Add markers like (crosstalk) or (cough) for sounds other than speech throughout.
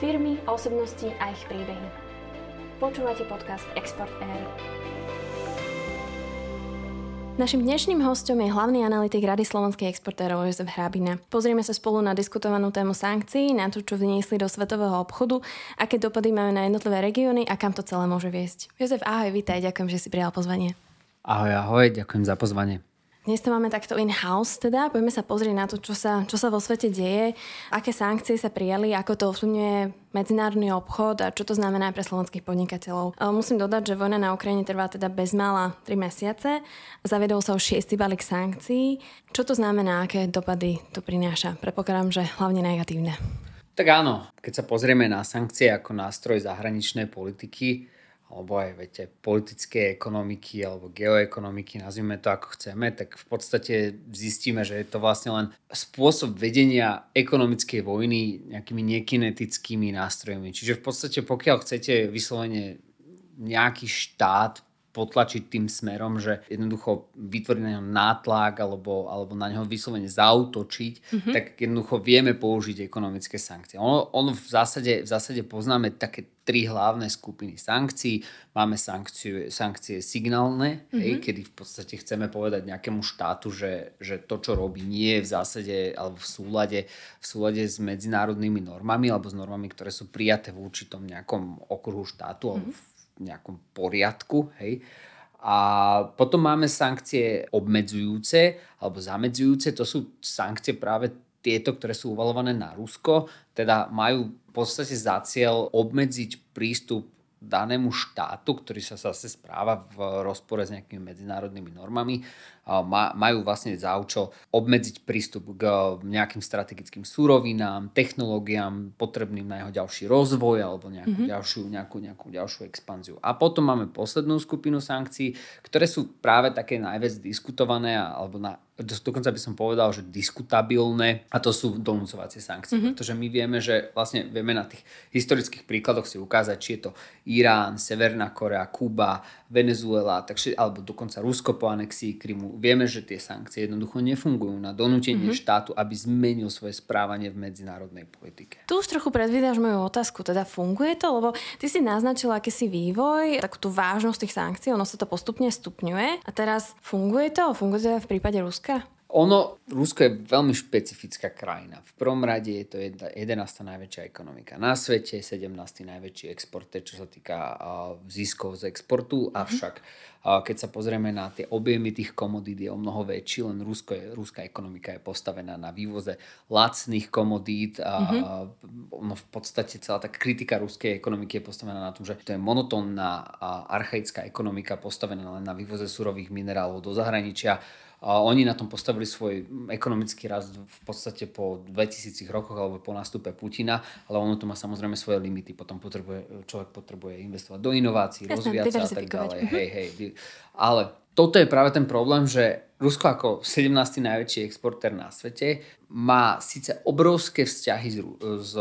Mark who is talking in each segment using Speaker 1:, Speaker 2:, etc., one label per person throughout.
Speaker 1: Firmy, osobnosti a ich príbehy. Počúvate podcast Export Air. Našim dnešným hostom je hlavný analytik Rady slovenských exportérov Jozef Hrabina. Pozrieme sa spolu na diskutovanú tému sankcií, na to, čo vniesli do svetového obchodu, aké dopady majú na jednotlivé regióny a kam to celé môže viesť. Jozef, ahoj, vítaj, ďakujem, že si prijal pozvanie.
Speaker 2: Ahoj, ahoj, ďakujem za pozvanie.
Speaker 1: Dnes to máme takto in-house teda. Poďme sa pozrieť na to, čo sa, čo sa vo svete deje, aké sankcie sa prijali, ako to ovplyvňuje medzinárodný obchod a čo to znamená pre slovenských podnikateľov. Musím dodať, že vojna na Ukrajine trvá teda bezmála 3 mesiace. Zavedol sa už šiestý balík sankcií. Čo to znamená, aké dopady to prináša? Prepokladám, že hlavne negatívne.
Speaker 2: Tak áno, keď sa pozrieme na sankcie ako nástroj zahraničnej politiky, alebo aj viete, politické ekonomiky alebo geoekonomiky, nazvime to ako chceme, tak v podstate zistíme, že je to vlastne len spôsob vedenia ekonomickej vojny nejakými nekinetickými nástrojmi. Čiže v podstate pokiaľ chcete vyslovene nejaký štát potlačiť tým smerom, že jednoducho vytvoriť na ňo nátlak alebo, alebo na neho vyslovene zautočiť, mm-hmm. tak jednoducho vieme použiť ekonomické sankcie. Ono, ono v, zásade, v zásade poznáme také tri hlavné skupiny sankcií. Máme sankcie, sankcie signálne, mm-hmm. hej, mhm. kedy v podstate chceme povedať nejakému štátu, že, že to, čo robí, nie je v zásade alebo v súlade, v súlade s medzinárodnými normami alebo s normami, ktoré sú prijaté v určitom nejakom okruhu štátu mm-hmm. alebo v nejakom poriadku. Hej. A potom máme sankcie obmedzujúce alebo zamedzujúce. To sú sankcie práve tieto, ktoré sú uvalované na Rusko. Teda majú v podstate za cieľ obmedziť prístup danému štátu, ktorý sa zase správa v rozpore s nejakými medzinárodnými normami, majú vlastne účel obmedziť prístup k nejakým strategickým súrovinám, technológiám potrebným na jeho ďalší rozvoj alebo nejakú, mm-hmm. ďalšiu, nejakú, nejakú ďalšiu expanziu. A potom máme poslednú skupinu sankcií, ktoré sú práve také najviac diskutované alebo na dokonca by som povedal, že diskutabilné a to sú donúcovacie sankcie. Mm-hmm. Pretože my vieme, že vlastne vieme na tých historických príkladoch si ukázať, či je to Irán, Severná Korea, Kuba, Venezuela, takže, alebo dokonca Rusko po anexii Krymu. Vieme, že tie sankcie jednoducho nefungujú na donútenie mm-hmm. štátu, aby zmenil svoje správanie v medzinárodnej politike.
Speaker 1: Tu už trochu predvídaš moju otázku, teda funguje to? Lebo ty si naznačil akýsi vývoj, takú tú vážnosť tých sankcií, ono sa to postupne stupňuje. A teraz funguje to? Funguje to v prípade Ruska?
Speaker 2: Ono, Rusko je veľmi špecifická krajina. V prvom rade je to 11. najväčšia ekonomika na svete, 17. najväčší exporter, čo sa týka ziskov z exportu, mm-hmm. avšak keď sa pozrieme na tie objemy tých komodít je o mnoho väčší, len Rusko je, ruská ekonomika je postavená na vývoze lacných komodít a mm-hmm. no v podstate celá tá kritika ruskej ekonomiky je postavená na tom, že to je monotónna archaická ekonomika postavená len na vývoze surových minerálov do zahraničia a oni na tom postavili svoj ekonomický rast v podstate po 2000 rokoch alebo po nástupe Putina, ale ono to má samozrejme svoje limity. Potom potrebuje, človek potrebuje investovať do inovácií, rozvíjať sa a tak ďalej. Hej, hej. Ale toto je práve ten problém, že Rusko ako 17. najväčší exportér na svete má síce obrovské vzťahy s, s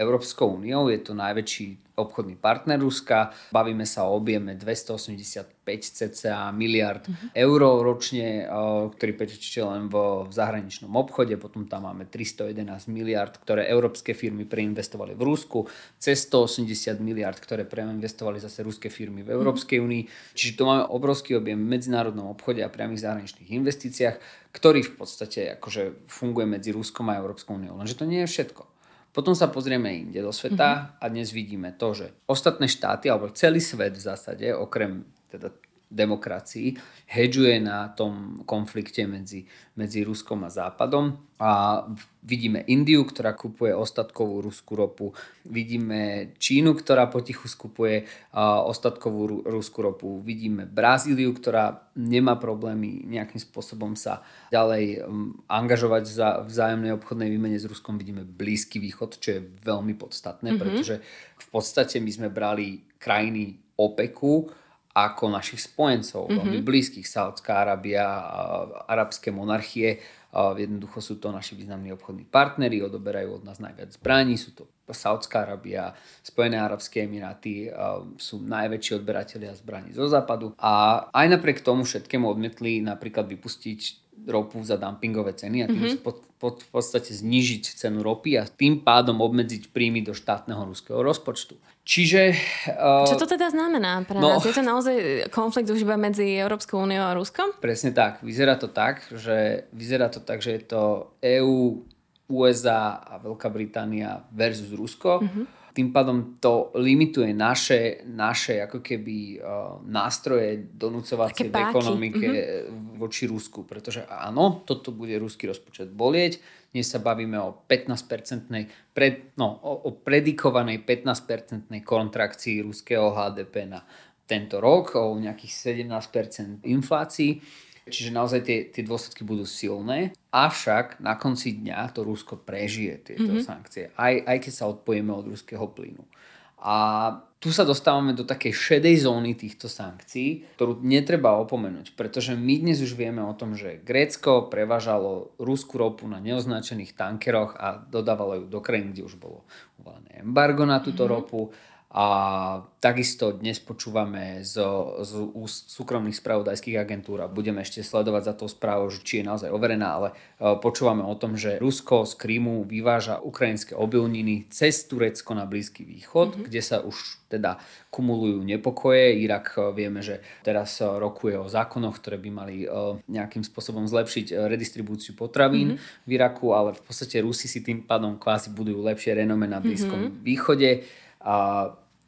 Speaker 2: Európskou úniou, je to najväčší obchodný partner Ruska, bavíme sa o objeme 285 cca miliard uh-huh. eur ročne, ktorý prečíte len v, v zahraničnom obchode, potom tam máme 311 miliard, ktoré európske firmy preinvestovali v Rusku, cez 180 miliard, ktoré preinvestovali zase ruské firmy v Európskej únii, uh-huh. čiže tu máme obrovský objem v medzinárodnom obchode a priamých zahraničných investíciách, ktorý v podstate akože funguje medzi Ruskom a Európskou úniou. Lenže to nie je všetko. Potom sa pozrieme inde do sveta mm-hmm. a dnes vidíme to, že ostatné štáty alebo celý svet v zásade, okrem teda demokracii, hedžuje na tom konflikte medzi, medzi Ruskom a Západom. A vidíme Indiu, ktorá kupuje ostatkovú ruskú ropu. Vidíme Čínu, ktorá potichu skupuje ostatkovú ruskú ropu. Vidíme Brazíliu, ktorá nemá problémy nejakým spôsobom sa ďalej angažovať za vzájomnej obchodnej výmene s Ruskom. Vidíme Blízky východ, čo je veľmi podstatné, mm-hmm. pretože v podstate my sme brali krajiny OPEKu, ako našich spojencov, mm-hmm. veľmi blízkych, Saudská Arábia, arabské monarchie. Jednoducho sú to naši významní obchodní partnery, odoberajú od nás najviac zbraní, sú to Saudská Arábia, Spojené arabské emiráty sú najväčší odberatelia zbraní zo západu. A aj napriek tomu všetkému odmietli napríklad vypustiť ropu za dumpingové ceny a tým mm-hmm. pod, pod, v podstate znižiť cenu ropy a tým pádom obmedziť príjmy do štátneho ruského rozpočtu. Čiže...
Speaker 1: Uh, Čo to teda znamená pre no, nás? Je to naozaj konflikt už iba medzi Európskou úniou a Ruskom?
Speaker 2: Presne tak. Vyzerá to tak, že, vyzerá to tak, že je to EÚ, USA a Veľká Británia versus Rusko. Mm-hmm tým pádom to limituje naše, naše ako keby uh, nástroje donúcovacie v ekonomike mm-hmm. voči Rusku. Pretože áno, toto bude ruský rozpočet bolieť. Dnes sa bavíme o 15-percentnej, pred, no, o, o predikovanej 15-percentnej kontrakcii ruského HDP na tento rok, o nejakých 17% inflácii Čiže naozaj tie, tie dôsledky budú silné, avšak na konci dňa to Rusko prežije tieto mm-hmm. sankcie, aj, aj keď sa odpojíme od ruského plynu. A tu sa dostávame do takej šedej zóny týchto sankcií, ktorú netreba opomenúť, pretože my dnes už vieme o tom, že Grécko prevážalo ruskú ropu na neoznačených tankeroch a dodávalo ju do krajín, kde už bolo uvalené embargo na túto mm-hmm. ropu a takisto dnes počúvame z, z, z súkromných spravodajských agentúr a budeme ešte sledovať za tou správou, či je naozaj overená, ale e, počúvame o tom, že Rusko z Krímu vyváža ukrajinské obilniny cez Turecko na Blízky východ, mm-hmm. kde sa už teda kumulujú nepokoje. Irak e, vieme, že teraz e, rokuje o zákonoch, ktoré by mali nejakým spôsobom zlepšiť redistribúciu potravín mm-hmm. v Iraku, ale v podstate Rusi si tým pádom kvázi budujú lepšie renome na Blízkom mm-hmm. východe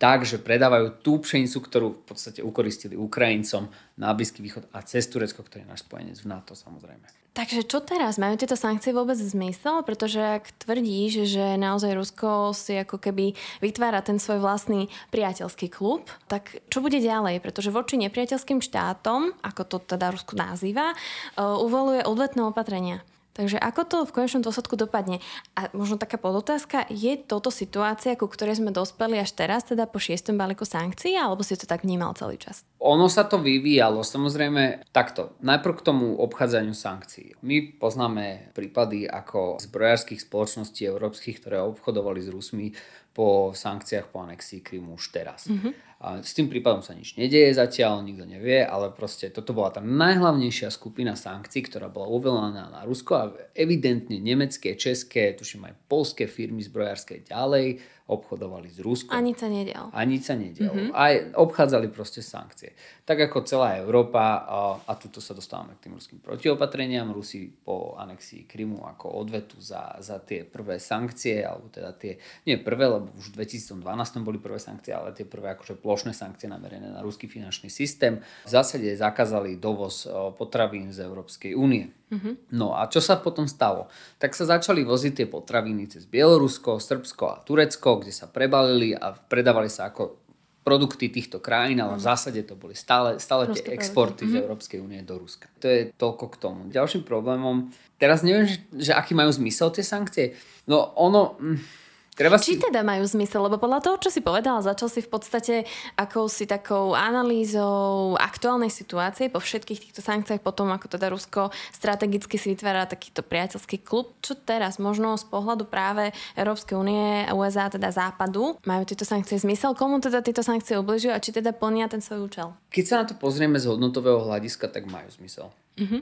Speaker 2: tak, že predávajú tú pšenicu, ktorú v podstate ukoristili Ukrajincom na Blízky východ a cez Turecko, ktorý je náš spojenec v NATO samozrejme.
Speaker 1: Takže čo teraz? Majú tieto sankcie vôbec zmysel? Pretože ak tvrdíš, že naozaj Rusko si ako keby vytvára ten svoj vlastný priateľský klub, tak čo bude ďalej? Pretože voči nepriateľským štátom, ako to teda Rusko nazýva, uh, uvoluje odvetné opatrenia. Takže ako to v konečnom dôsledku dopadne? A možno taká podotázka, je toto situácia, ku ktorej sme dospeli až teraz, teda po šiestom balíku sankcií, alebo si to tak vnímal celý čas?
Speaker 2: Ono sa to vyvíjalo, samozrejme takto. Najprv k tomu obchádzaniu sankcií. My poznáme prípady ako zbrojárských spoločností európskych, ktoré obchodovali s Rusmi po sankciách po anexii Krymu už teraz. Mm-hmm. A s tým prípadom sa nič nedieje zatiaľ, nikto nevie, ale proste toto bola tá najhlavnejšia skupina sankcií, ktorá bola uvelená na Rusko a evidentne nemecké, české, tuším aj polské firmy zbrojárske ďalej obchodovali s Ruskom.
Speaker 1: A nič sa nedialo.
Speaker 2: A nič sa nedialo. Mm-hmm. Aj obchádzali proste sankcie. Tak ako celá Európa, a, a tuto sa dostávame k tým ruským protiopatreniam, Rusi po anexii Krymu ako odvetu za, za tie prvé sankcie, alebo teda tie, nie prvé, lebo už v 2012 boli prvé sankcie, ale tie prvé akože plošné sankcie namerené na ruský finančný systém, v zásade zakázali dovoz potravín z Európskej únie. Mm-hmm. No a čo sa potom stalo? Tak sa začali voziť tie potraviny cez Bielorusko, Srbsko a Turecko, kde sa prebalili a predávali sa ako produkty týchto krajín, ale v mhm. zásade to boli stále, stále tie exporty z mhm. Európskej únie do Ruska. To je toľko k tomu. Ďalším problémom, teraz neviem, že, že aký majú zmysel tie sankcie. No ono... Hm,
Speaker 1: Treba si... Či teda majú zmysel? Lebo podľa toho, čo si povedala, začal si v podstate akousi takou analýzou aktuálnej situácie po všetkých týchto sankciách, potom ako teda Rusko strategicky si vytvára takýto priateľský klub. Čo teraz? Možno z pohľadu práve Európskej únie, USA, teda Západu, majú tieto sankcie zmysel? Komu teda tieto sankcie ubližujú a či teda plnia ten svoj účel?
Speaker 2: Keď sa na to pozrieme z hodnotového hľadiska, tak majú zmysel. Mm-hmm.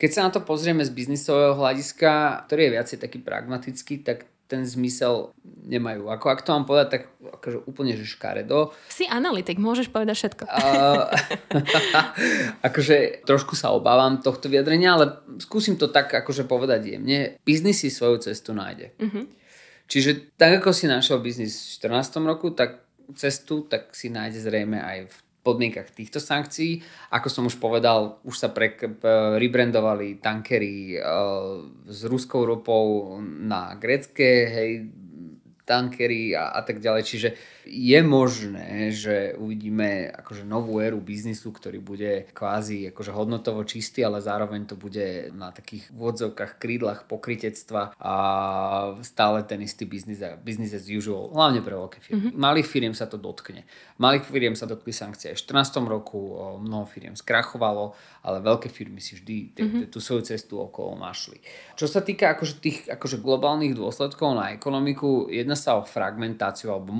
Speaker 2: Keď sa na to pozrieme z biznisového hľadiska, ktorý je viacej taký pragmatický, tak ten zmysel nemajú. Ako ak to mám povedať, tak akože úplne že škaredo.
Speaker 1: Si analytik, môžeš povedať všetko.
Speaker 2: Uh, (laughs) akože trošku sa obávam tohto vyjadrenia, ale skúsim to tak akože povedať jemne. Biznis si svoju cestu nájde. Uh-huh. Čiže tak ako si našiel biznis v 14. roku, tak cestu, tak si nájde zrejme aj v podmienkach týchto sankcií. Ako som už povedal, už sa pre, rebrandovali tankery uh, s ruskou ropou na grecké, hej, tankery a, a tak ďalej. Čiže je možné, že uvidíme akože novú éru biznisu, ktorý bude kvázi akože hodnotovo čistý, ale zároveň to bude na takých vodzovkách, krídlach pokritectva a stále ten istý biznis, business as usual, hlavne pre veľké firmy. Mm-hmm. Malých firiem sa to dotkne. Malých firiem sa dotkli sankcie. V 14. roku mnoho firiem skrachovalo, ale veľké firmy si vždy mm-hmm. tú svoju cestu okolo našli. Čo sa týka akože tých akože globálnych dôsledkov na ekonomiku, jedna sa o fragmentáciu alebo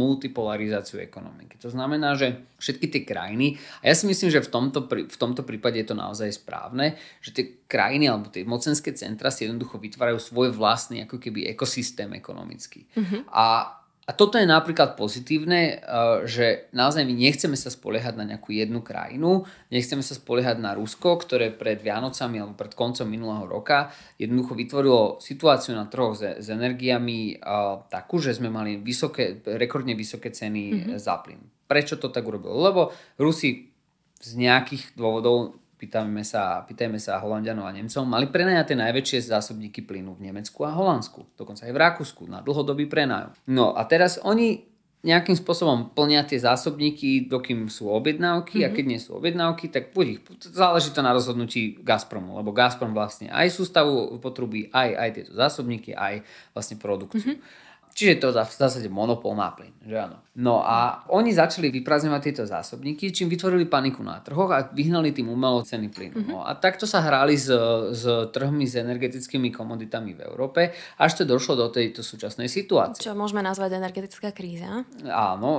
Speaker 2: multipolarizáciu ekonomiky. To znamená, že všetky tie krajiny, a ja si myslím, že v tomto, v tomto prípade je to naozaj správne, že tie krajiny alebo tie mocenské centra si jednoducho vytvárajú svoj vlastný ako keby ekosystém ekonomický. Mm-hmm. A a toto je napríklad pozitívne, eh, že naozaj my nechceme sa spoliehať na nejakú jednu krajinu, nechceme sa spoliehať na Rusko, ktoré pred Vianocami alebo pred koncom minulého roka jednoducho vytvorilo situáciu na trhoch s, s energiami eh, takú, že sme mali vysoké, rekordne vysoké ceny mm-hmm. za plyn. Prečo to tak urobilo? Lebo Rusi z nejakých dôvodov pýtajme sa, pýtajme sa Holandianov a Nemcov, mali prenajaté najväčšie zásobníky plynu v Nemecku a Holandsku, dokonca aj v Rakúsku na dlhodobý prenajom. No a teraz oni nejakým spôsobom plnia tie zásobníky, dokým sú objednávky mm-hmm. a mhm. keď nie sú objednávky, tak buď ich, záleží to na rozhodnutí Gazpromu, lebo Gazprom vlastne aj sústavu potrubí, aj, aj tieto zásobníky, aj vlastne produkciu. Mm-hmm. Čiže to v zásade monopol na plyn, že áno. No a oni začali vyprázdňovať tieto zásobníky, čím vytvorili paniku na trhoch a vyhnali tým umelo ceny plynu. Mm-hmm. No a takto sa hrali s, s trhmi s energetickými komoditami v Európe, až to došlo do tejto súčasnej situácie.
Speaker 1: Čo môžeme nazvať energetická kríza?
Speaker 2: Áno,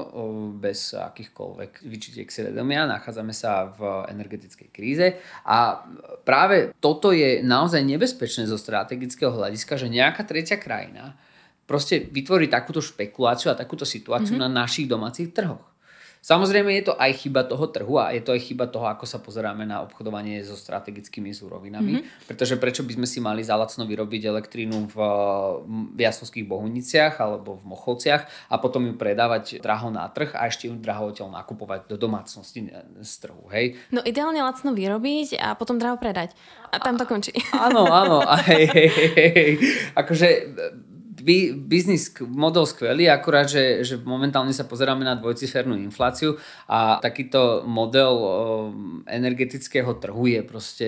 Speaker 2: bez akýchkoľvek vyčitiek svedomia nachádzame sa v energetickej kríze a práve toto je naozaj nebezpečné zo strategického hľadiska, že nejaká tretia krajina proste vytvoriť takúto špekuláciu a takúto situáciu mm-hmm. na našich domácich trhoch. Samozrejme je to aj chyba toho trhu a je to aj chyba toho, ako sa pozeráme na obchodovanie so strategickými súrovinami. Mm-hmm. Pretože prečo by sme si mali zalacno vyrobiť elektrínu v, v Jaslovských Bohuniciach alebo v Mochovciach a potom ju predávať draho na trh a ešte ju draho nakupovať do domácnosti z trhu. Hej?
Speaker 1: No ideálne lacno vyrobiť a potom draho predať. A tam to končí.
Speaker 2: Áno, áno. A hej, hej, hej. Akože biznis model skvelý, akurát, že, že momentálne sa pozeráme na dvojcifernú infláciu a takýto model energetického trhu je proste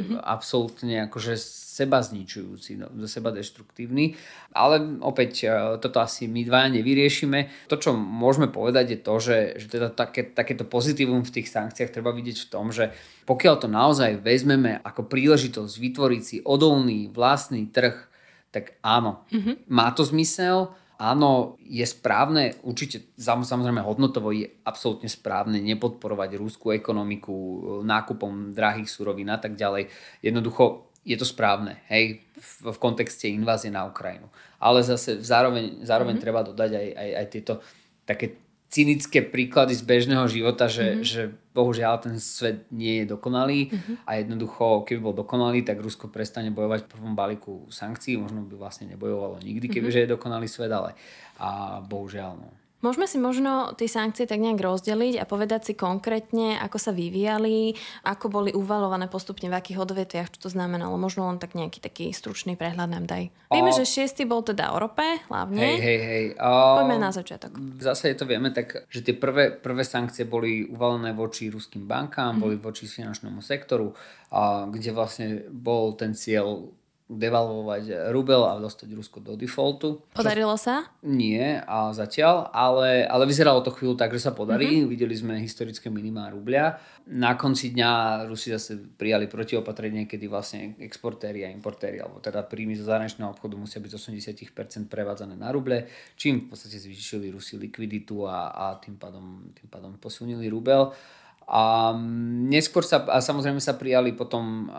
Speaker 2: mm-hmm. absolútne akože seba zničujúci, no, seba deštruktívny. Ale opäť e, toto asi my dvaja nevyriešime. To, čo môžeme povedať je to, že, že teda také, takéto pozitívum v tých sankciách treba vidieť v tom, že pokiaľ to naozaj vezmeme ako príležitosť vytvoriť si odolný vlastný trh tak áno, mm-hmm. má to zmysel, áno, je správne, určite samozrejme hodnotovo je absolútne správne nepodporovať rúskú ekonomiku nákupom drahých surovín a tak ďalej. Jednoducho je to správne, hej, v, v kontexte invázie na Ukrajinu. Ale zase zároveň, zároveň mm-hmm. treba dodať aj, aj, aj tieto také cynické príklady z bežného života, že, mm-hmm. že bohužiaľ ten svet nie je dokonalý mm-hmm. a jednoducho, keby bol dokonalý, tak Rusko prestane bojovať v prvom balíku sankcií, možno by vlastne nebojovalo nikdy, kebyže mm-hmm. je dokonalý svet, ale a bohužiaľ no.
Speaker 1: Môžeme si možno tie sankcie tak nejak rozdeliť a povedať si konkrétne, ako sa vyvíjali, ako boli uvalované postupne, v akých odvetviach, čo to znamenalo. Možno len tak nejaký taký stručný prehľad nám daj. Vieme, o... že šiestý bol teda Európe, hlavne.
Speaker 2: Hej, hej, hej. O...
Speaker 1: Poďme na začiatok.
Speaker 2: V zásade to vieme tak, že tie prvé, prvé sankcie boli uvalené voči ruským bankám, mm. boli voči finančnému sektoru, a kde vlastne bol ten cieľ devalvovať rubel a dostať Rusko do defaultu.
Speaker 1: Podarilo sa?
Speaker 2: Nie, a zatiaľ, ale, ale vyzeralo to chvíľu tak, že sa podarí. Mm-hmm. Videli sme historické minimá rublia. Na konci dňa Rusi zase prijali protiopatrenie, kedy vlastne exportéri a importéri, alebo teda príjmy zo zahraničného obchodu musia byť z 80% prevádzané na ruble, čím v podstate zvýšili Rusi likviditu a, a tým, pádom, tým pádom posunili rubel. A neskôr sa, a samozrejme sa prijali potom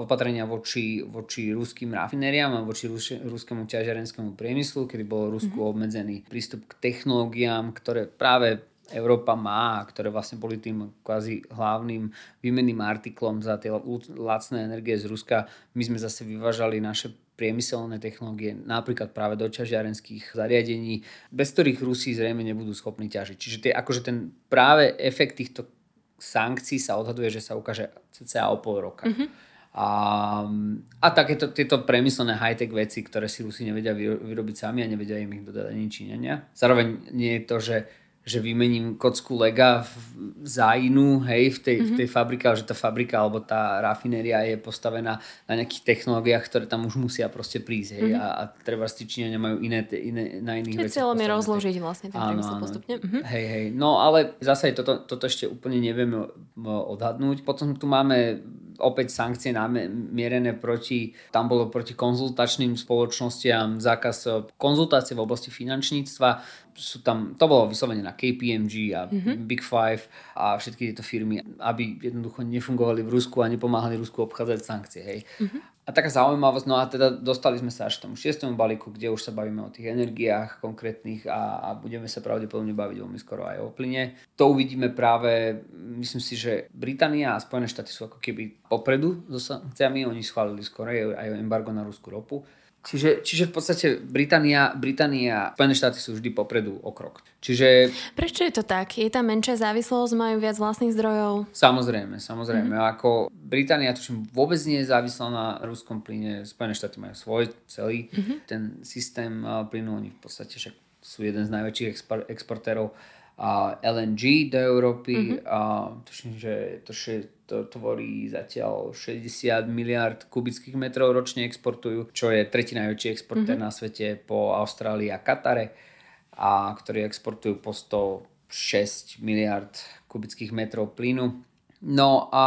Speaker 2: opatrenia voči, voči ruským rafinériám a voči rus, ruskému ťažiarenskému priemyslu, kedy bol Rusku mm-hmm. obmedzený prístup k technológiám, ktoré práve Európa má, ktoré vlastne boli tým kvázi hlavným výmenným artiklom za tie lacné energie z Ruska. My sme zase vyvážali naše priemyselné technológie, napríklad práve do ťažiarenských zariadení, bez ktorých Rusi zrejme nebudú schopní ťažiť. Čiže tie, akože ten práve efekt týchto sankcií sa odhaduje, že sa ukáže cca o pol roka. Mm-hmm. A, a takéto tieto premyslené high-tech veci, ktoré si Rusi nevedia vyrobiť sami a nevedia im ich dodať ani Číňania. Zároveň nie je to, že že vymením kocku lega za inú, hej, v tej, mm-hmm. v tej fabrike, ale že tá fabrika alebo tá rafinéria je postavená na nejakých technológiách, ktoré tam už musia proste prísť, hej, mm-hmm. a, a treba Číňania majú iné, iné, na iných veciach.
Speaker 1: Cieľom je rozložiť vlastne ten priemysel postupne. Mm-hmm.
Speaker 2: Hej, hej, no ale zase toto, toto ešte úplne nevieme odhadnúť. Potom tu máme opäť sankcie namierené proti, tam bolo proti konzultačným spoločnostiam, zákaz e, konzultácie v oblasti finančníctva, sú tam, to bolo vyslovene na KPMG a mm-hmm. Big Five a všetky tieto firmy, aby jednoducho nefungovali v Rusku a nepomáhali Rusku obchádzať sankcie. Hej. Mm-hmm. A taká zaujímavosť, no a teda dostali sme sa až k tomu šiestému balíku, kde už sa bavíme o tých energiách konkrétnych a, a budeme sa pravdepodobne baviť veľmi skoro aj o plyne. To uvidíme práve, myslím si, že Británia a Spojené štáty sú ako keby popredu so sankciami, oni schválili skoro aj embargo na ruskú ropu Čiže, čiže v podstate Británia, Británia, Spojené štáty sú vždy popredu o krok. Čiže...
Speaker 1: Prečo je to tak? Je tam menšia závislosť, majú viac vlastných zdrojov?
Speaker 2: Samozrejme, samozrejme. Mm-hmm. Ako Británia tuším vôbec nie je závislá na ruskom plyne, Spojené štáty majú svoj celý mm-hmm. ten systém plynu, oni v podstate však sú jeden z najväčších expor- exportérov a LNG do Európy. Mm-hmm. A tuším, že to, to tvorí zatiaľ 60 miliard kubických metrov ročne exportujú, čo je tretí najväčší exportér mm-hmm. na svete po Austrálii a Katare, a ktorí exportujú po 106 miliard kubických metrov plynu. No a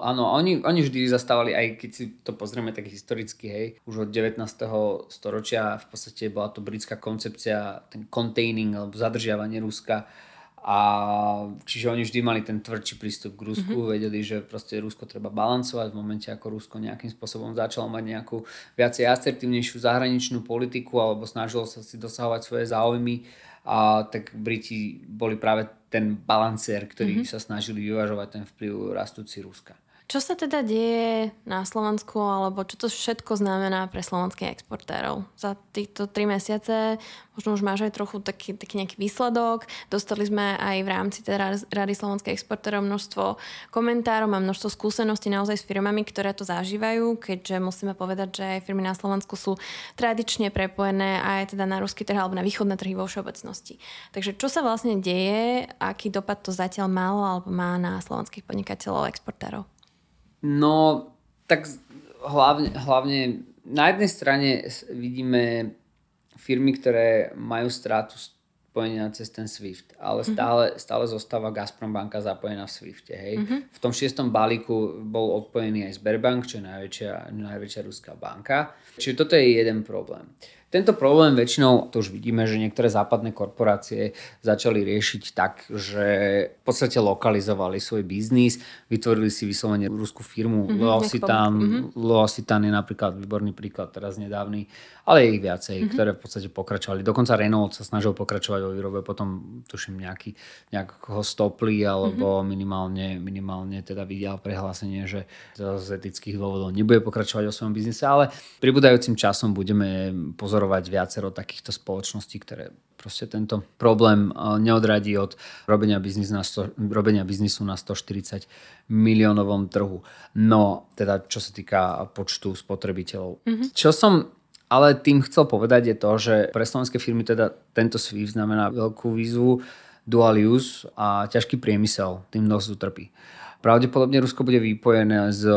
Speaker 2: áno, oni, oni vždy zastávali, aj keď si to pozrieme tak historicky, hej, už od 19. storočia v podstate bola to britská koncepcia, ten containing alebo zadržiavanie Ruska a čiže oni vždy mali ten tvrdší prístup k Rusku, mm-hmm. vedeli, že proste Rusko treba balancovať v momente, ako Rusko nejakým spôsobom začalo mať nejakú viacej asertívnejšiu zahraničnú politiku alebo snažilo sa si dosahovať svoje záujmy a tak Briti boli práve ten balancer, ktorý mm-hmm. sa snažili vyvažovať ten vplyv rastúci Ruska.
Speaker 1: Čo sa teda deje na Slovensku, alebo čo to všetko znamená pre slovenských exportérov? Za týchto tri mesiace možno už máš aj trochu taký, taký nejaký výsledok. Dostali sme aj v rámci teda Rady slovenských exportérov množstvo komentárov a množstvo skúseností naozaj s firmami, ktoré to zažívajú, keďže musíme povedať, že aj firmy na Slovensku sú tradične prepojené aj teda na ruský trh alebo na východné trhy vo všeobecnosti. Takže čo sa vlastne deje, aký dopad to zatiaľ malo alebo má na slovenských podnikateľov exportérov?
Speaker 2: No, tak hlavne, hlavne na jednej strane vidíme firmy, ktoré majú stratu spojenia cez ten SWIFT, ale mm-hmm. stále, stále zostáva Gazprom banka zapojená v SWIFTe. Hej. Mm-hmm. V tom šiestom balíku bol odpojený aj Sberbank, čo je najväčšia, najväčšia ruská banka. Čiže toto je jeden problém. Tento problém väčšinou, to už vidíme, že niektoré západné korporácie začali riešiť tak, že v podstate lokalizovali svoj biznis, vytvorili si vyslovene ruskú firmu mm-hmm, Loasitan. Mm-hmm. Loasitan je napríklad výborný príklad teraz nedávny, ale je ich viacej, mm-hmm. ktoré v podstate pokračovali. Dokonca Renault sa snažil pokračovať vo výrobe, potom tuším nejaký, nejak ho stopli alebo mm-hmm. minimálne, minimálne teda videl prehlásenie, že z etických dôvodov nebude pokračovať o svojom biznise, ale pribúdajúcim časom budeme pozorovať pozorovať viacero takýchto spoločností, ktoré proste tento problém eh, neodradí od robenia, biznis na 100, robenia biznisu na 140 miliónovom trhu. No, teda čo sa týka počtu spotrebiteľov. Mm-hmm. Čo som ale tým chcel povedať je to, že pre slovenské firmy teda tento SWIFT znamená veľkú výzvu, dual use a ťažký priemysel tým dosť utrpí. Pravdepodobne Rusko bude vypojené z eh,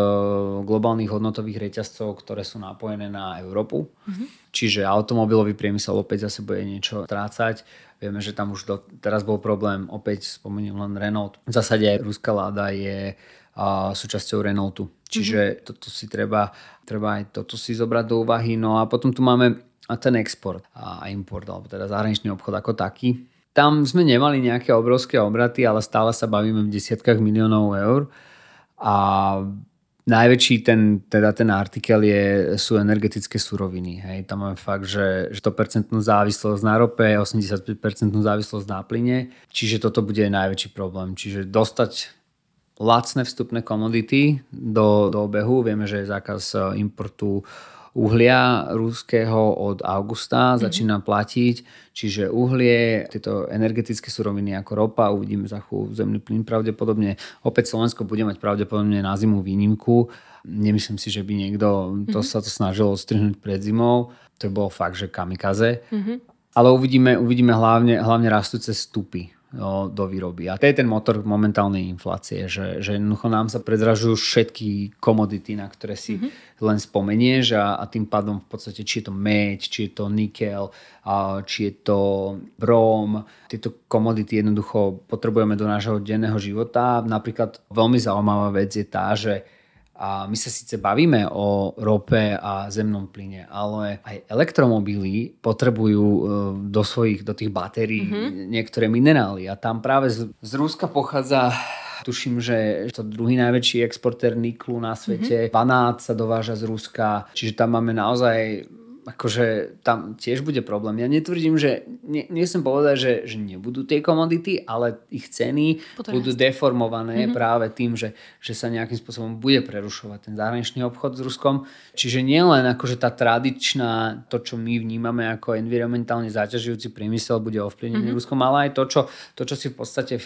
Speaker 2: globálnych hodnotových reťazcov, ktoré sú napojené na Európu. Mm-hmm. Čiže automobilový priemysel opäť zase bude niečo trácať. Vieme, že tam už do, teraz bol problém, opäť spomeniem len Renault. V zásade aj ruská láda je a, súčasťou Renaultu. Čiže mm-hmm. toto si treba, treba aj toto si zobrať do úvahy. No a potom tu máme ten export a import, alebo teda zahraničný obchod ako taký tam sme nemali nejaké obrovské obraty, ale stále sa bavíme v desiatkách miliónov eur. A najväčší ten, teda ten artikel je, sú energetické suroviny. Hej. Tam máme fakt, že 100% závislosť na rope, 85% závislosť na plyne. Čiže toto bude najväčší problém. Čiže dostať lacné vstupné komodity do, do obehu. Vieme, že je zákaz importu uhlia ruského od augusta mm-hmm. začína platiť, čiže uhlie, tieto energetické suroviny ako ropa, uvidíme za chvíľu zemný plyn pravdepodobne. Opäť Slovensko bude mať pravdepodobne na zimu výnimku. Nemyslím si, že by niekto to mm-hmm. sa to snažil odstrihnúť pred zimou. To bolo fakt, že kamikaze. Mm-hmm. Ale uvidíme, uvidíme hlavne, hlavne rastúce stupy do výroby. A to je ten motor momentálnej inflácie, že, že jednoducho nám sa predražujú všetky komodity, na ktoré si mm-hmm. len spomenieš a, a tým pádom v podstate, či je to meď, či je to nikel, a či je to brom, tieto komodity jednoducho potrebujeme do nášho denného života. Napríklad veľmi zaujímavá vec je tá, že A my sa síce bavíme o rope a zemnom plyne, ale aj elektromobily potrebujú e, do svojich, do tých batérií mm-hmm. niektoré minerály a tam práve z, z Ruska pochádza tuším, že to druhý najväčší exportér niklu na svete. Mm-hmm. Vanát sa dováža z Ruska, čiže tam máme naozaj akože tam tiež bude problém. Ja netvrdím, že nie som povedať, že, že nebudú tie komodity, ale ich ceny Potom budú deformované mm-hmm. práve tým, že, že sa nejakým spôsobom bude prerušovať ten zahraničný obchod s Ruskom. Čiže nie len akože tá tradičná, to čo my vnímame ako environmentálne zaťažujúci priemysel bude ovplyvnený mm-hmm. Ruskom, ale aj to čo, to, čo si v podstate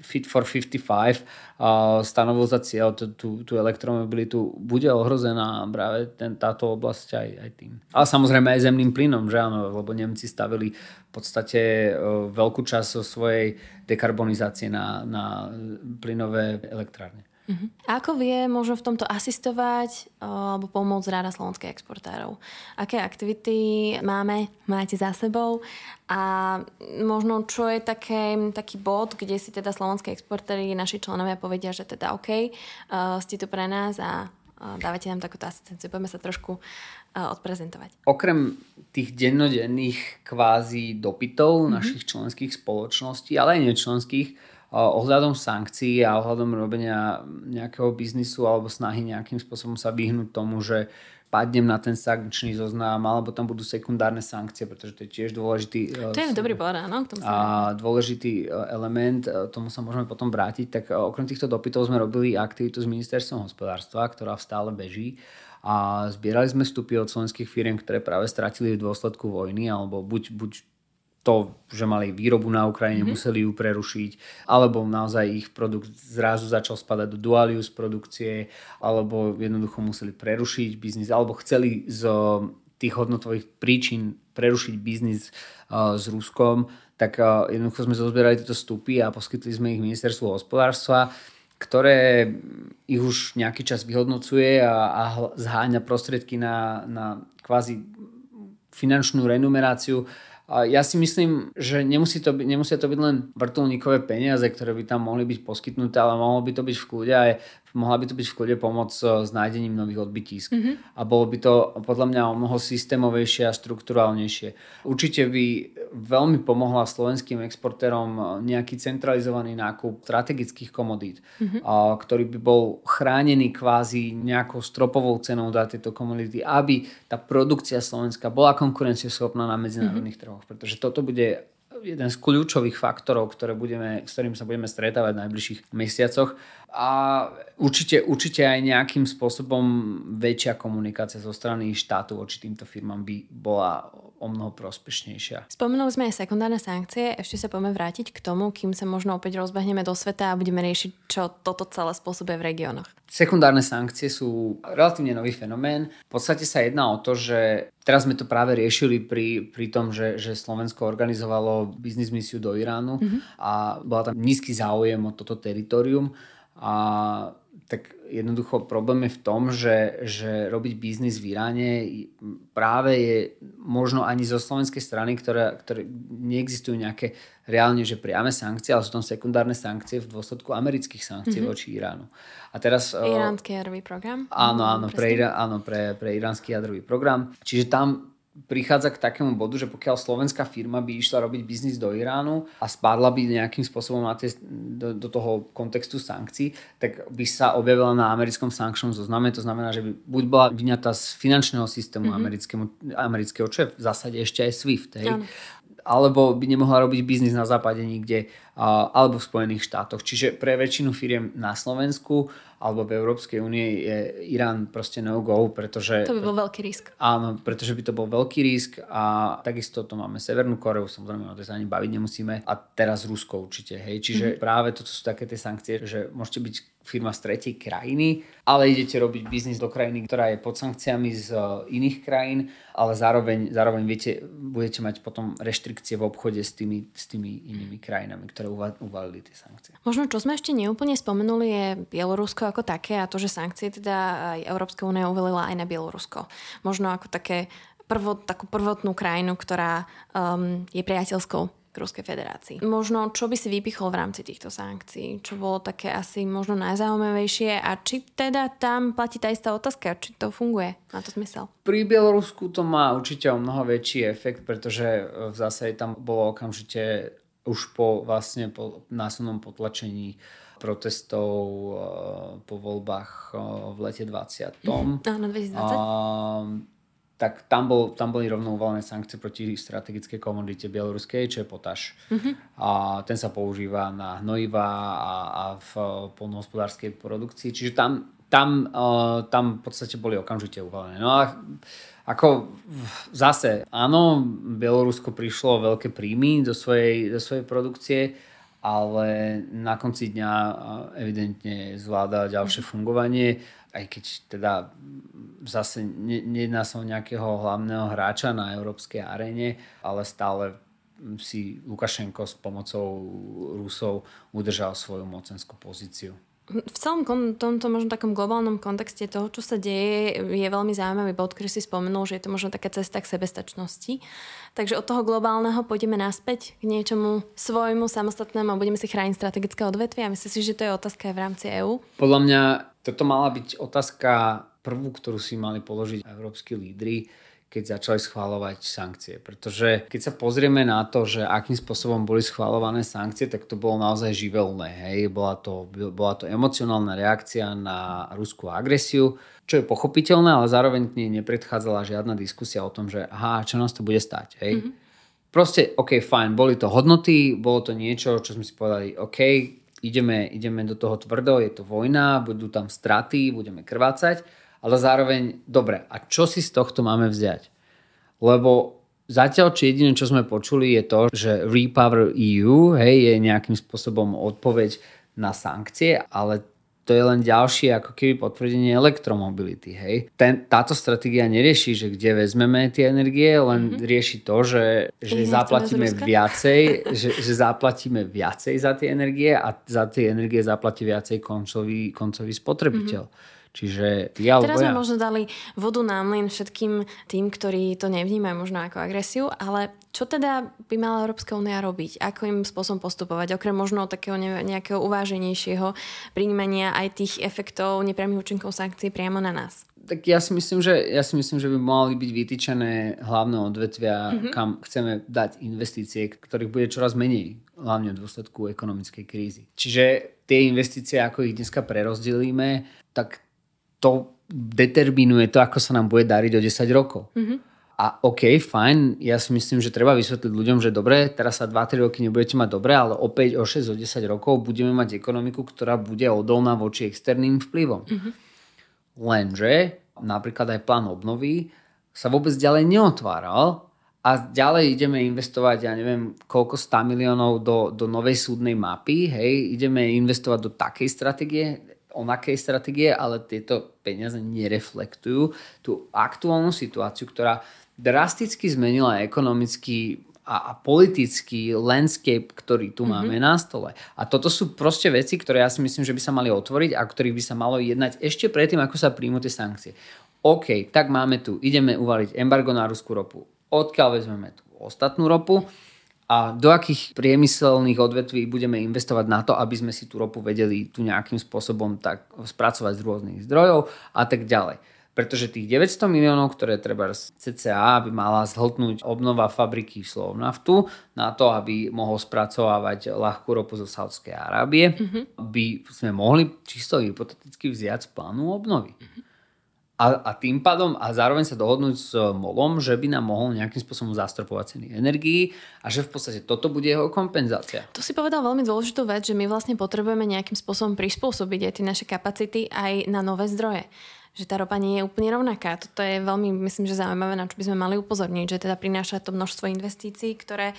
Speaker 2: Fit for 55 stanovil za cieľ, tú, tú elektromobilitu, bude ohrozená práve ten, táto oblasť aj, aj tým. Ale samozrejme aj zemným plynom, že áno, lebo Nemci stavili v podstate veľkú časť svojej dekarbonizácie na, na plynové elektrárne.
Speaker 1: Uh-huh. ako vie možno v tomto asistovať alebo pomôcť ráda slovenských exportérov? Aké aktivity máme, máte za sebou a možno čo je také, taký bod, kde si teda slovenské exportéry, naši členovia povedia, že teda OK, uh, ste tu pre nás a uh, dávate nám takúto asistenciu. Poďme sa trošku uh, odprezentovať.
Speaker 2: Okrem tých dennodenných kvázi dopytov uh-huh. našich členských spoločností, ale aj nečlenských, ohľadom sankcií a ohľadom robenia nejakého biznisu alebo snahy nejakým spôsobom sa vyhnúť tomu, že padnem na ten sankčný zoznam, alebo tam budú sekundárne sankcie, pretože to je tiež dôležitý...
Speaker 1: E, to je dobrý povedať, áno.
Speaker 2: A dôležitý e, element, e, tomu sa môžeme potom vrátiť, tak okrem týchto dopytov sme robili aktivitu s ministerstvom hospodárstva, ktorá stále beží a zbierali sme vstupy od slovenských firiem, ktoré práve stratili v dôsledku vojny, alebo buď, buď to, že mali výrobu na Ukrajine, mm-hmm. museli ju prerušiť, alebo naozaj ich produkt zrazu začal spadať do dual use produkcie, alebo jednoducho museli prerušiť biznis, alebo chceli z tých hodnotových príčin prerušiť biznis uh, s Ruskom, tak uh, jednoducho sme zozbierali tieto stupy a poskytli sme ich ministerstvu hospodárstva, ktoré ich už nejaký čas vyhodnocuje a, a zháňa prostriedky na, na kvázi finančnú renumeráciu ja si myslím, že nemusí to byť, nemusia to byť len vrtulníkové peniaze, ktoré by tam mohli byť poskytnuté, ale mohlo by to byť v kľude aj mohla by to byť v kľude pomoc s nájdením nových odbytísk. Mm-hmm. A bolo by to podľa mňa o mnoho systémovejšie a štruktúrálnejšie. Určite by veľmi pomohla slovenským exportérom nejaký centralizovaný nákup strategických komodít, mm-hmm. a, ktorý by bol chránený kvázi nejakou stropovou cenou za tieto komodity, aby tá produkcia Slovenska bola konkurencieschopná na medzinárodných mm-hmm. trhoch. Pretože toto bude jeden z kľúčových faktorov, ktoré budeme, s ktorým sa budeme stretávať v najbližších mesiacoch. A určite, určite aj nejakým spôsobom väčšia komunikácia zo strany štátu voči týmto firmám by bola o mnoho prospešnejšia.
Speaker 1: Spomenuli sme aj sekundárne sankcie, ešte sa poďme vrátiť k tomu, kým sa možno opäť rozbehneme do sveta a budeme riešiť, čo toto celé spôsobuje v regiónoch.
Speaker 2: Sekundárne sankcie sú relatívne nový fenomén. V podstate sa jedná o to, že teraz sme to práve riešili pri, pri tom, že, že Slovensko organizovalo biznis misiu do Iránu mm-hmm. a bola tam nízky záujem o toto teritorium a tak jednoducho problém je v tom, že, že robiť biznis v Iráne práve je možno ani zo slovenskej strany, ktoré, ktoré neexistujú nejaké reálne, že priame sankcie, ale sú tam sekundárne sankcie v dôsledku amerických sankcií mm-hmm. voči Iránu. A teraz...
Speaker 1: Iránsky jadrový program?
Speaker 2: Áno, áno, pre, áno pre, pre iránsky jadrový program. Čiže tam prichádza k takému bodu, že pokiaľ slovenská firma by išla robiť biznis do Iránu a spadla by nejakým spôsobom na tie, do, do toho kontextu sankcií, tak by sa objavila na americkom sankčnom zozname. To znamená, že by buď bola vyňatá z finančného systému mm-hmm. amerického, čo je v zásade ešte aj SWIFT. Hej? Alebo by nemohla robiť biznis na západe nikde, alebo v Spojených štátoch. Čiže pre väčšinu firiem na Slovensku alebo v Európskej únie je Irán proste no-go, pretože...
Speaker 1: To by bol veľký risk.
Speaker 2: Áno, pretože by to bol veľký risk a takisto to máme Severnú Koreu, samozrejme o tej sa ani baviť nemusíme a teraz Rusko určite, hej. Čiže mm-hmm. práve toto sú také tie sankcie, že môžete byť firma z tretej krajiny, ale idete robiť biznis do krajiny, ktorá je pod sankciami z e, iných krajín, ale zároveň, zároveň viete, budete mať potom reštrikcie v obchode s tými, s tými inými krajinami, ktoré uvalili tie sankcie.
Speaker 1: Možno, čo sme ešte neúplne spomenuli, je Bielorusko ako také a to, že sankcie teda aj Európska únia uvelila aj na Bielorusko. Možno ako také prvo, takú prvotnú krajinu, ktorá um, je priateľskou k k Ruskej federácii. Možno, čo by si vypichol v rámci týchto sankcií? Čo bolo také asi možno najzaujímavejšie a či teda tam platí tá istá otázka, či to funguje? Má to zmysel?
Speaker 2: Pri Bielorusku to má určite o mnoho väčší efekt, pretože v zásade tam bolo okamžite už po vlastne po násilnom potlačení protestov uh, po voľbách uh, v lete 20.
Speaker 1: Mm, áno, 2020. Uh,
Speaker 2: tak tam, bol, tam boli rovno uvalené sankcie proti strategickej komodite bieloruskej, čo je potaž. Mm-hmm. A ten sa používa na hnojiva a, a v polnohospodárskej produkcii. Čiže tam, tam, uh, tam v podstate boli okamžite uvalené. No a ako zase, áno, Bielorusko prišlo veľké príjmy do svojej, do svojej produkcie, ale na konci dňa evidentne zvláda ďalšie fungovanie, aj keď teda zase nejedná sa o nejakého hlavného hráča na európskej aréne, ale stále si Lukašenko s pomocou Rusov udržal svoju mocenskú pozíciu.
Speaker 1: V celom tomto možno takom globálnom kontexte toho, čo sa deje, je veľmi zaujímavý bod, ktorý si spomenul, že je to možno taká cesta k sebestačnosti. Takže od toho globálneho pôjdeme naspäť k niečomu svojmu, samostatnému a budeme si chrániť strategické odvetvia. Myslím si, že to je otázka aj v rámci EÚ.
Speaker 2: Podľa mňa toto mala byť otázka prvú, ktorú si mali položiť európsky lídry keď začali schváľovať sankcie. Pretože keď sa pozrieme na to, že akým spôsobom boli schváľované sankcie, tak to bolo naozaj živelné. Hej. Bola, to, bola to emocionálna reakcia na ruskú agresiu, čo je pochopiteľné, ale zároveň nej nepredchádzala žiadna diskusia o tom, že aha, čo nás to bude stať. Hej. Mm-hmm. Proste, OK, fajn, boli to hodnoty, bolo to niečo, čo sme si povedali, OK, ideme, ideme do toho tvrdo, je to vojna, budú tam straty, budeme krvácať ale zároveň, dobre, a čo si z tohto máme vziať? Lebo zatiaľ, či jediné, čo sme počuli, je to, že Repower EU hej, je nejakým spôsobom odpoveď na sankcie, ale to je len ďalšie ako keby potvrdenie elektromobility. Hej. Ten, táto stratégia nerieši, že kde vezmeme tie energie, len mm-hmm. rieši to, že, že zaplatíme viacej, (laughs) že, že zaplatíme viacej za tie energie a za tie energie zaplatí viacej koncový, koncový spotrebiteľ. Mm-hmm. Čiže ja
Speaker 1: Teraz sme ja. možno dali vodu na mlyn všetkým tým, ktorí to nevnímajú možno ako agresiu, ale čo teda by mala Európska únia robiť? Ako im spôsobom postupovať? Okrem možno takého nejakého uváženejšieho príjmania aj tých efektov nepriamých účinkov sankcií priamo na nás?
Speaker 2: Tak ja si myslím, že, ja si myslím, že by mali byť vytýčené hlavné odvetvia, mm-hmm. kam chceme dať investície, ktorých bude čoraz menej, hlavne v dôsledku ekonomickej krízy. Čiže tie investície, ako ich dneska prerozdelíme, tak to determinuje to, ako sa nám bude dariť o 10 rokov. Mm-hmm. A OK, fajn, ja si myslím, že treba vysvetliť ľuďom, že dobre, teraz sa 2-3 roky nebudete mať dobre, ale o 5, o 6, o 10 rokov budeme mať ekonomiku, ktorá bude odolná voči externým vplyvom. Mm-hmm. Lenže napríklad aj plán obnovy sa vôbec ďalej neotváral a ďalej ideme investovať, ja neviem, koľko 100 miliónov do, do novej súdnej mapy, hej, ideme investovať do takej stratégie, onakej stratégie, ale tieto peniaze nereflektujú tú aktuálnu situáciu, ktorá drasticky zmenila ekonomický a, a politický landscape, ktorý tu mm-hmm. máme na stole. A toto sú proste veci, ktoré ja si myslím, že by sa mali otvoriť a ktorých by sa malo jednať ešte predtým, ako sa príjmu tie sankcie. OK, tak máme tu, ideme uvaliť embargo na ruskú ropu. Odkiaľ vezmeme tú ostatnú ropu? A do akých priemyselných odvetví budeme investovať na to, aby sme si tú ropu vedeli tu nejakým spôsobom tak spracovať z rôznych zdrojov a tak ďalej. Pretože tých 900 miliónov, ktoré treba z CCA by mala zhltnúť obnova fabriky Slovnaftu na to, aby mohol spracovávať ľahkú ropu zo Saudskej Arábie, mm-hmm. by sme mohli čisto hypoteticky vziať z plánu obnovy. Mm-hmm a, a tým pádom a zároveň sa dohodnúť s molom, že by nám mohol nejakým spôsobom zastropovať ceny energií a že v podstate toto bude jeho kompenzácia.
Speaker 1: Tu si povedal veľmi dôležitú vec, že my vlastne potrebujeme nejakým spôsobom prispôsobiť aj tie naše kapacity aj na nové zdroje že tá ropa nie je úplne rovnaká. Toto je veľmi, myslím, že zaujímavé, na čo by sme mali upozorniť, že teda prináša to množstvo investícií, ktoré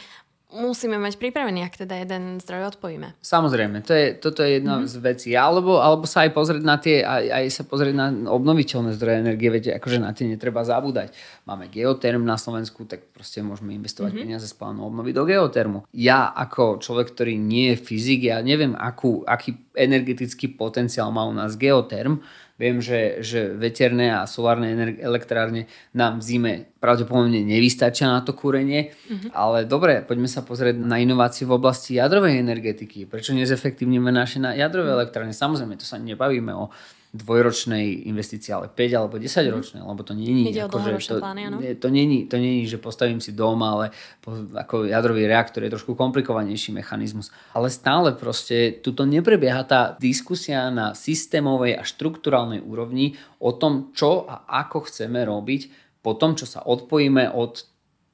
Speaker 1: musíme mať pripravený, ak teda jeden zdroj odpojíme.
Speaker 2: Samozrejme, to je, toto je jedna mm-hmm. z vecí. Alebo, alebo sa aj pozrieť na tie, aj, aj sa pozrieť na obnoviteľné zdroje energie, viete, akože na tie netreba zabúdať. Máme geoterm na Slovensku, tak proste môžeme investovať mm-hmm. peniaze z plánu obnovy do geotermu. Ja ako človek, ktorý nie je fyzik, ja neviem, akú, aký energetický potenciál má u nás geoterm, Viem, že, že veterné a solárne elektrárne nám v zime pravdepodobne nevystačia na to kúrenie, mm-hmm. ale dobre, poďme sa pozrieť na inovácie v oblasti jadrovej energetiky. Prečo nezefektívnime naše jadrové elektrárne? Samozrejme, to sa nebavíme o dvojročnej investície, ale 5 alebo 10 mhm. ročnej, lebo to není. Ako,
Speaker 1: že to, plány?
Speaker 2: To není, to není, že postavím si dom, ale po, ako jadrový reaktor je trošku komplikovanejší mechanizmus. Ale stále proste tuto neprebieha tá diskusia na systémovej a štruktúralnej úrovni o tom, čo a ako chceme robiť po tom, čo sa odpojíme od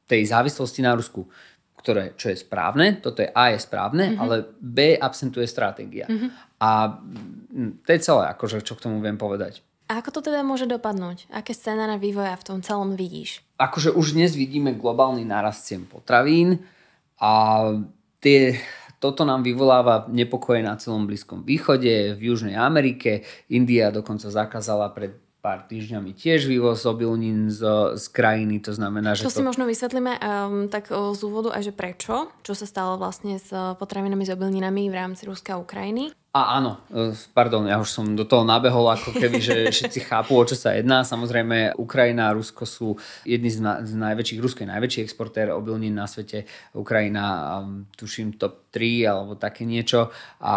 Speaker 2: tej závislosti na Rusku ktoré, čo je správne, toto je A je správne, mm-hmm. ale B absentuje stratégia. Mm-hmm. A to je celé, akože, čo k tomu viem povedať.
Speaker 1: A ako to teda môže dopadnúť? Aké scénáre vývoja v tom celom vidíš?
Speaker 2: Akože už dnes vidíme globálny nárast cien potravín a tie, toto nám vyvoláva nepokoje na celom Blízkom východe, v Južnej Amerike. India dokonca zakázala pred pár týždňami tiež vývoz obilnín z, z krajiny, to znamená,
Speaker 1: že...
Speaker 2: To...
Speaker 1: si možno vysvetlíme um, tak z úvodu aj, že prečo, čo sa stalo vlastne s potravinami s obilninami v rámci Ruska a Ukrajiny.
Speaker 2: A áno, e, pardon, ja už som do toho nabehol, ako keby, že (laughs) všetci chápu, o čo sa jedná. Samozrejme, Ukrajina a Rusko sú jedni z, na, z najväčších, Rusko je najväčší exportér obilnín na svete. Ukrajina, tuším, top 3 alebo také niečo. A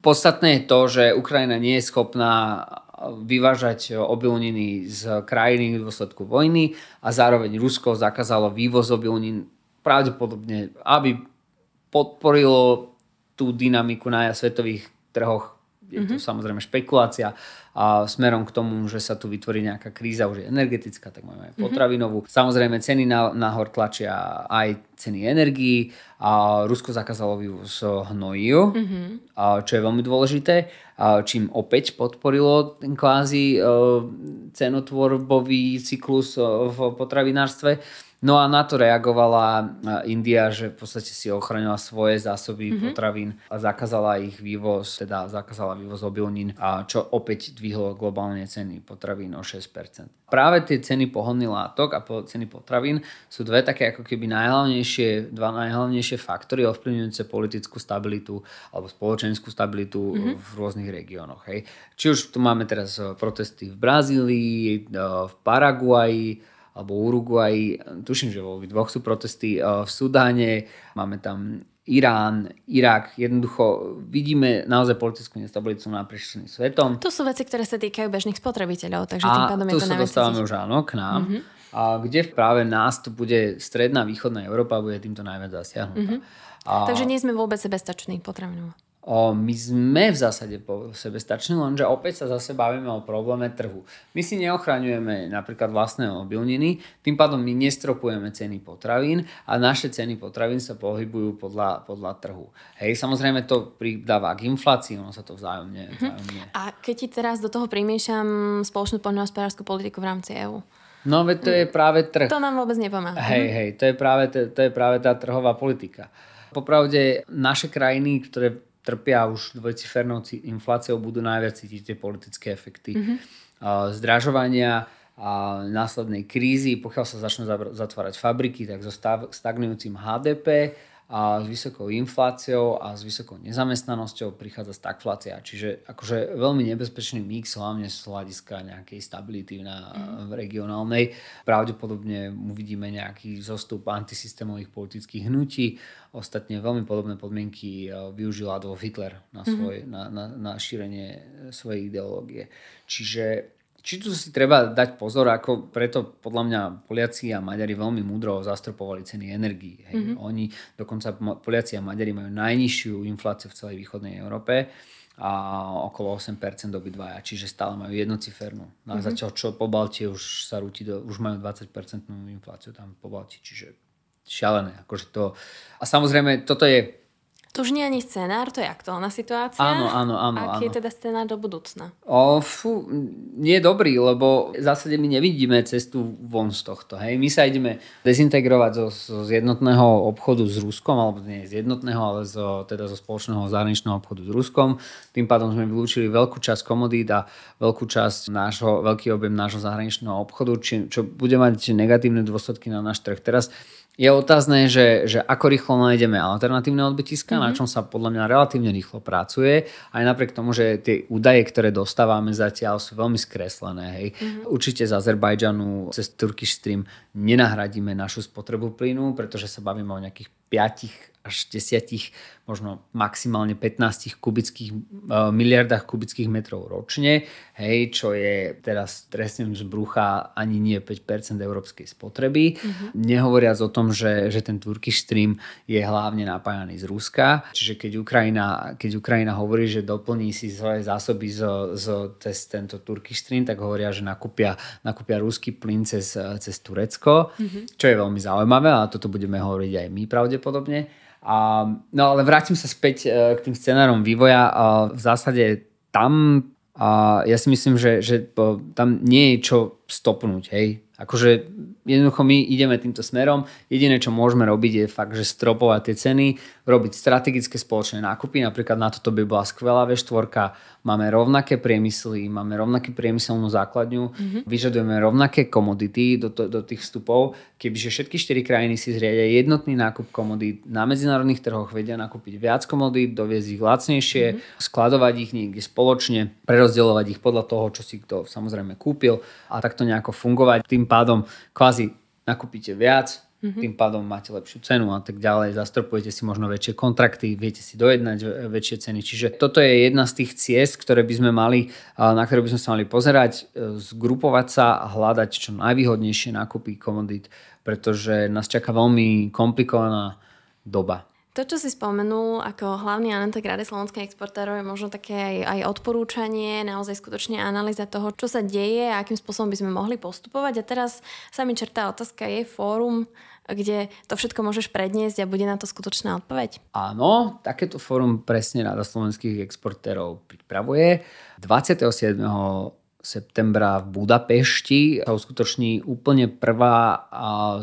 Speaker 2: podstatné je to, že Ukrajina nie je schopná vyvážať obilniny z krajiny v dôsledku vojny a zároveň Rusko zakázalo vývoz obilnín pravdepodobne, aby podporilo tú dynamiku na svetových trhoch. Je to mm-hmm. samozrejme špekulácia a smerom k tomu, že sa tu vytvorí nejaká kríza, už je energetická, tak máme aj mhm. potravinovú. Mm-hmm. Samozrejme ceny na, nahor tlačia aj ceny energií a Rusko zakázalo vývoz hnojiv, mm-hmm. a, čo je veľmi dôležité, a, čím opäť podporilo ten kvázi e, cenotvorbový cyklus e, v potravinárstve. No a na to reagovala India, že v podstate si ochránila svoje zásoby mm-hmm. potravín a zakázala ich vývoz, teda zakázala vývoz obilnín, a čo opäť dvihlo globálne ceny potravín o 6%. Práve tie ceny pohodných látok a ceny potravín sú dve také ako keby najhlavnejšie, dva najhlavnejšie faktory ovplyvňujúce politickú stabilitu alebo spoločenskú stabilitu mm-hmm. v rôznych regiónoch. Hej. Či už tu máme teraz protesty v Brazílii, v Paraguaji, alebo Uruguay, tuším, že vo dvoch sú protesty, eh, v Sudáne, máme tam Irán, Irak, jednoducho vidíme naozaj politickú nestabilitu naprieč celým svetom.
Speaker 1: To sú veci, ktoré sa týkajú bežných spotrebiteľov, takže tým pádom je to
Speaker 2: sa dostávame už áno k nám. Mm-hmm. A kde práve nás tu bude stredná východná Európa bude týmto najviac zasiahnutá. Mm-hmm.
Speaker 1: A... Takže nie sme vôbec sebestační potravinovo.
Speaker 2: O, my sme v zásade po sebe stační, lenže opäť sa zase bavíme o probléme trhu. My si neochraňujeme napríklad vlastné obilniny, tým pádom my nestropujeme ceny potravín a naše ceny potravín sa pohybujú podľa, podľa trhu. Hej, samozrejme to pridáva k inflácii, ono sa to vzájomne, mhm. vzájomne.
Speaker 1: A keď ti teraz do toho primiešam spoločnú poľnohospodárskú politiku v rámci EÚ,
Speaker 2: No veď to je práve trh.
Speaker 1: To nám vôbec nepomáha.
Speaker 2: Hej, mhm. hej, to je práve, to, to je práve tá trhová politika. Popravde naše krajiny, ktoré trpia už dvojcifernou infláciou, budú najviac cítiť tie politické efekty mm-hmm. zdražovania a následnej krízy, pokiaľ sa začnú zatvárať fabriky, tak so stagnujúcim HDP a s vysokou infláciou a s vysokou nezamestnanosťou prichádza stagflácia. Čiže akože veľmi nebezpečný mix, hlavne z hľadiska nejakej stability na mm. regionálnej. Pravdepodobne uvidíme nejaký zostup antisystémových politických hnutí. Ostatne veľmi podobné podmienky e, využil Adolf Hitler na, mhm. svoj, mm. na, na, na šírenie svojej ideológie. Čiže či tu si treba dať pozor, ako preto podľa mňa Poliaci a Maďari veľmi múdro zastropovali ceny energii. Hej. Mm-hmm. Oni, dokonca Poliaci a Maďari majú najnižšiu infláciu v celej východnej Európe a okolo 8% obidvaja, čiže stále majú jednocifernú. No mm-hmm. zatiaľ čo po Balti už sa rúti, do, už majú 20% infláciu tam po Balti, čiže šialené. Akože to... A samozrejme, toto je
Speaker 1: to už nie je ani scenár, to je aktuálna situácia.
Speaker 2: Áno, áno, áno.
Speaker 1: Aký je teda scenár do budúcna?
Speaker 2: O, fú, nie je dobrý, lebo v zásade my nevidíme cestu von z tohto. Hej. My sa ideme dezintegrovať zo, zo jednotného obchodu s Ruskom, alebo nie z jednotného, ale zo, teda zo spoločného zahraničného obchodu s Ruskom. Tým pádom sme vylúčili veľkú časť komodít a veľkú časť nášho, veľký objem nášho zahraničného obchodu, či, čo bude mať negatívne dôsledky na náš trh. Teraz Je otázne, že, že ako rýchlo nájdeme alternatívne odbytiska, mm-hmm. na mhm. čom sa podľa mňa relatívne rýchlo pracuje, aj napriek tomu, že tie údaje, ktoré dostávame zatiaľ sú veľmi skreslené. Hej. Mm-hmm. Určite z Azerbajdžanu cez Turkish Stream nenahradíme našu spotrebu plynu, pretože sa bavíme o nejakých 5 až 10, možno maximálne 15 kubických, uh, miliardách kubických metrov ročne, hej, čo je teraz trestným z brucha ani nie 5% európskej spotreby. Mm-hmm. Nehovoriac o tom, že, že ten Turkish Stream je hlavne napájaný z Ruska. Čiže keď Ukrajina, keď Ukrajina hovorí, že doplní si svoje zásoby zo, zo, cez tento Turkish Stream, tak hovoria, že nakúpia, nakúpia ruský plyn cez, cez Turecko, mm-hmm. čo je veľmi zaujímavé, ale toto budeme hovoriť aj my pravdepodobne. A, no ale vrátim sa späť uh, k tým scenárom vývoja. Uh, v zásade tam uh, ja si myslím, že, že tam nie je čo stopnúť. Hej. Akože jednoducho my ideme týmto smerom. Jediné, čo môžeme robiť, je fakt, že stropovať tie ceny, robiť strategické spoločné nákupy. Napríklad na toto by bola skvelá V4. Máme rovnaké priemysly, máme rovnakú priemyselnú základňu, mm-hmm. vyžadujeme rovnaké komodity do, do, do tých vstupov. Kebyže všetky štyri krajiny si zriadia jednotný nákup komodít na medzinárodných trhoch, vedia nakúpiť viac komodít, doviezť ich lacnejšie, mm-hmm. skladovať ich niekde spoločne, prerozdeľovať ich podľa toho, čo si kto samozrejme kúpil a takto nejako fungovať. Tým pádom kvázi nakúpite viac, mm-hmm. tým pádom máte lepšiu cenu a tak ďalej, zastropujete si možno väčšie kontrakty, viete si dojednať väčšie ceny. Čiže toto je jedna z tých ciest, ktoré by sme mali, na ktoré by sme sa mali pozerať, e, zgrupovať sa a hľadať čo najvýhodnejšie nákupy komodít, pretože nás čaká veľmi komplikovaná doba.
Speaker 1: To, čo si spomenul ako hlavný analytik Rady slovenských exportérov je možno také aj, aj odporúčanie, naozaj skutočne analýza toho, čo sa deje a akým spôsobom by sme mohli postupovať. A teraz sa mi čertá otázka, je fórum, kde to všetko môžeš predniesť a bude na to skutočná odpoveď?
Speaker 2: Áno, takéto fórum presne Rada slovenských exportérov pripravuje. 27 septembra v Budapešti sa uskutoční úplne prvá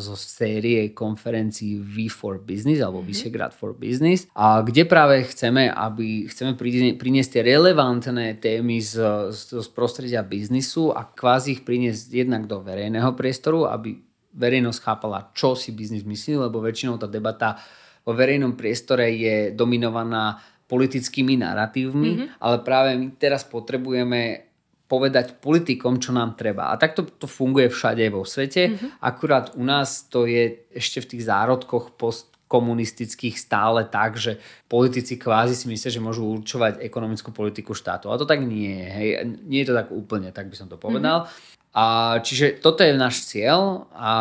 Speaker 2: zo série konferencií V4 Business alebo mm-hmm. Visegrad for Business a kde práve chceme, aby chceme priniesť tie relevantné témy z, z, z prostredia biznisu a kvázi ich priniesť jednak do verejného priestoru, aby verejnosť chápala, čo si biznis myslí, lebo väčšinou tá debata vo verejnom priestore je dominovaná politickými narratívmi, mm-hmm. ale práve my teraz potrebujeme povedať politikom, čo nám treba. A takto to funguje všade vo svete. Mm-hmm. Akurát u nás to je ešte v tých zárodkoch postkomunistických stále tak, že politici kvázi si myslia, že môžu určovať ekonomickú politiku štátu. A to tak nie je. Hej. Nie je to tak úplne, tak by som to povedal. Mm-hmm. A čiže toto je náš cieľ a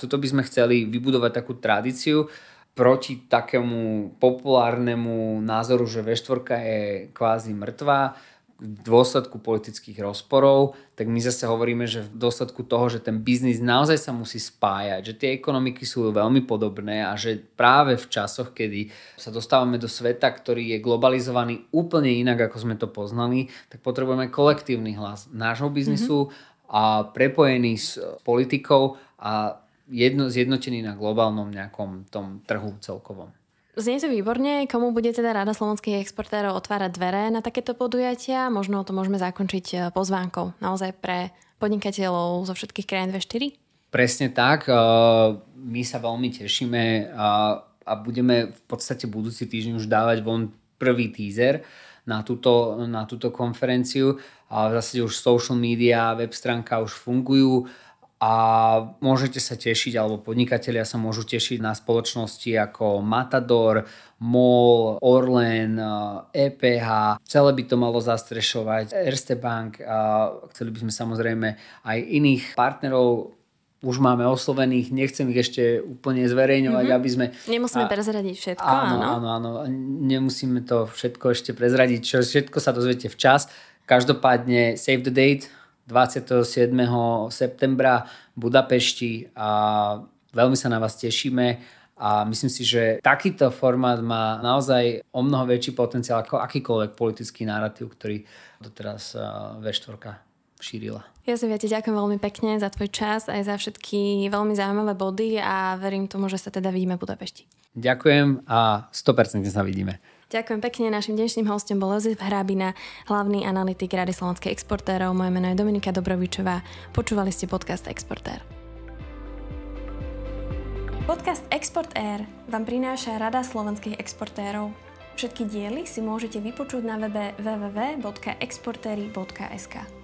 Speaker 2: toto by sme chceli vybudovať takú tradíciu proti takému populárnemu názoru, že V4 je kvázi mŕtva v dôsledku politických rozporov, tak my zase hovoríme, že v dôsledku toho, že ten biznis naozaj sa musí spájať, že tie ekonomiky sú veľmi podobné a že práve v časoch, kedy sa dostávame do sveta, ktorý je globalizovaný úplne inak, ako sme to poznali, tak potrebujeme kolektívny hlas nášho biznisu mm-hmm. a prepojený s politikou a jedno, zjednotený na globálnom nejakom tom trhu celkovom.
Speaker 1: Znie to výborne. Komu bude teda Rada slovenských exportérov otvárať dvere na takéto podujatia? Možno to môžeme zakončiť e, pozvánkou naozaj pre podnikateľov zo všetkých krajín V4?
Speaker 2: Presne tak. E, my sa veľmi tešíme a budeme v podstate budúci týždeň už dávať von prvý teaser na túto, na túto konferenciu. A v zásade už social media, web stránka už fungujú a môžete sa tešiť, alebo podnikatelia sa môžu tešiť na spoločnosti ako Matador, MOL, Orlen, EPH. Celé by to malo zastrešovať Erste Bank. A chceli by sme samozrejme aj iných partnerov už máme oslovených, nechcem ich ešte úplne zverejňovať, mm-hmm. aby sme...
Speaker 1: Nemusíme a, prezradiť všetko,
Speaker 2: áno. Áno, áno, nemusíme to všetko ešte prezradiť, čo všetko sa dozviete včas. Každopádne save the date, 27. septembra v Budapešti a veľmi sa na vás tešíme a myslím si, že takýto formát má naozaj o mnoho väčší potenciál ako akýkoľvek politický narratív, ktorý doteraz V4 šírila.
Speaker 1: Ja si viete, ďakujem veľmi pekne za tvoj čas aj za všetky veľmi zaujímavé body a verím tomu, že sa teda vidíme v Budapešti.
Speaker 2: Ďakujem a 100% sa vidíme.
Speaker 1: Ďakujem pekne. Našim dnešným hostom bol Jozef Hrabina, hlavný analytik Rady slovenských exportérov. Moje meno je Dominika Dobrovičová. Počúvali ste podcast Exportér. Podcast Export Air vám prináša Rada slovenských exportérov. Všetky diely si môžete vypočuť na webe www.exportery.sk.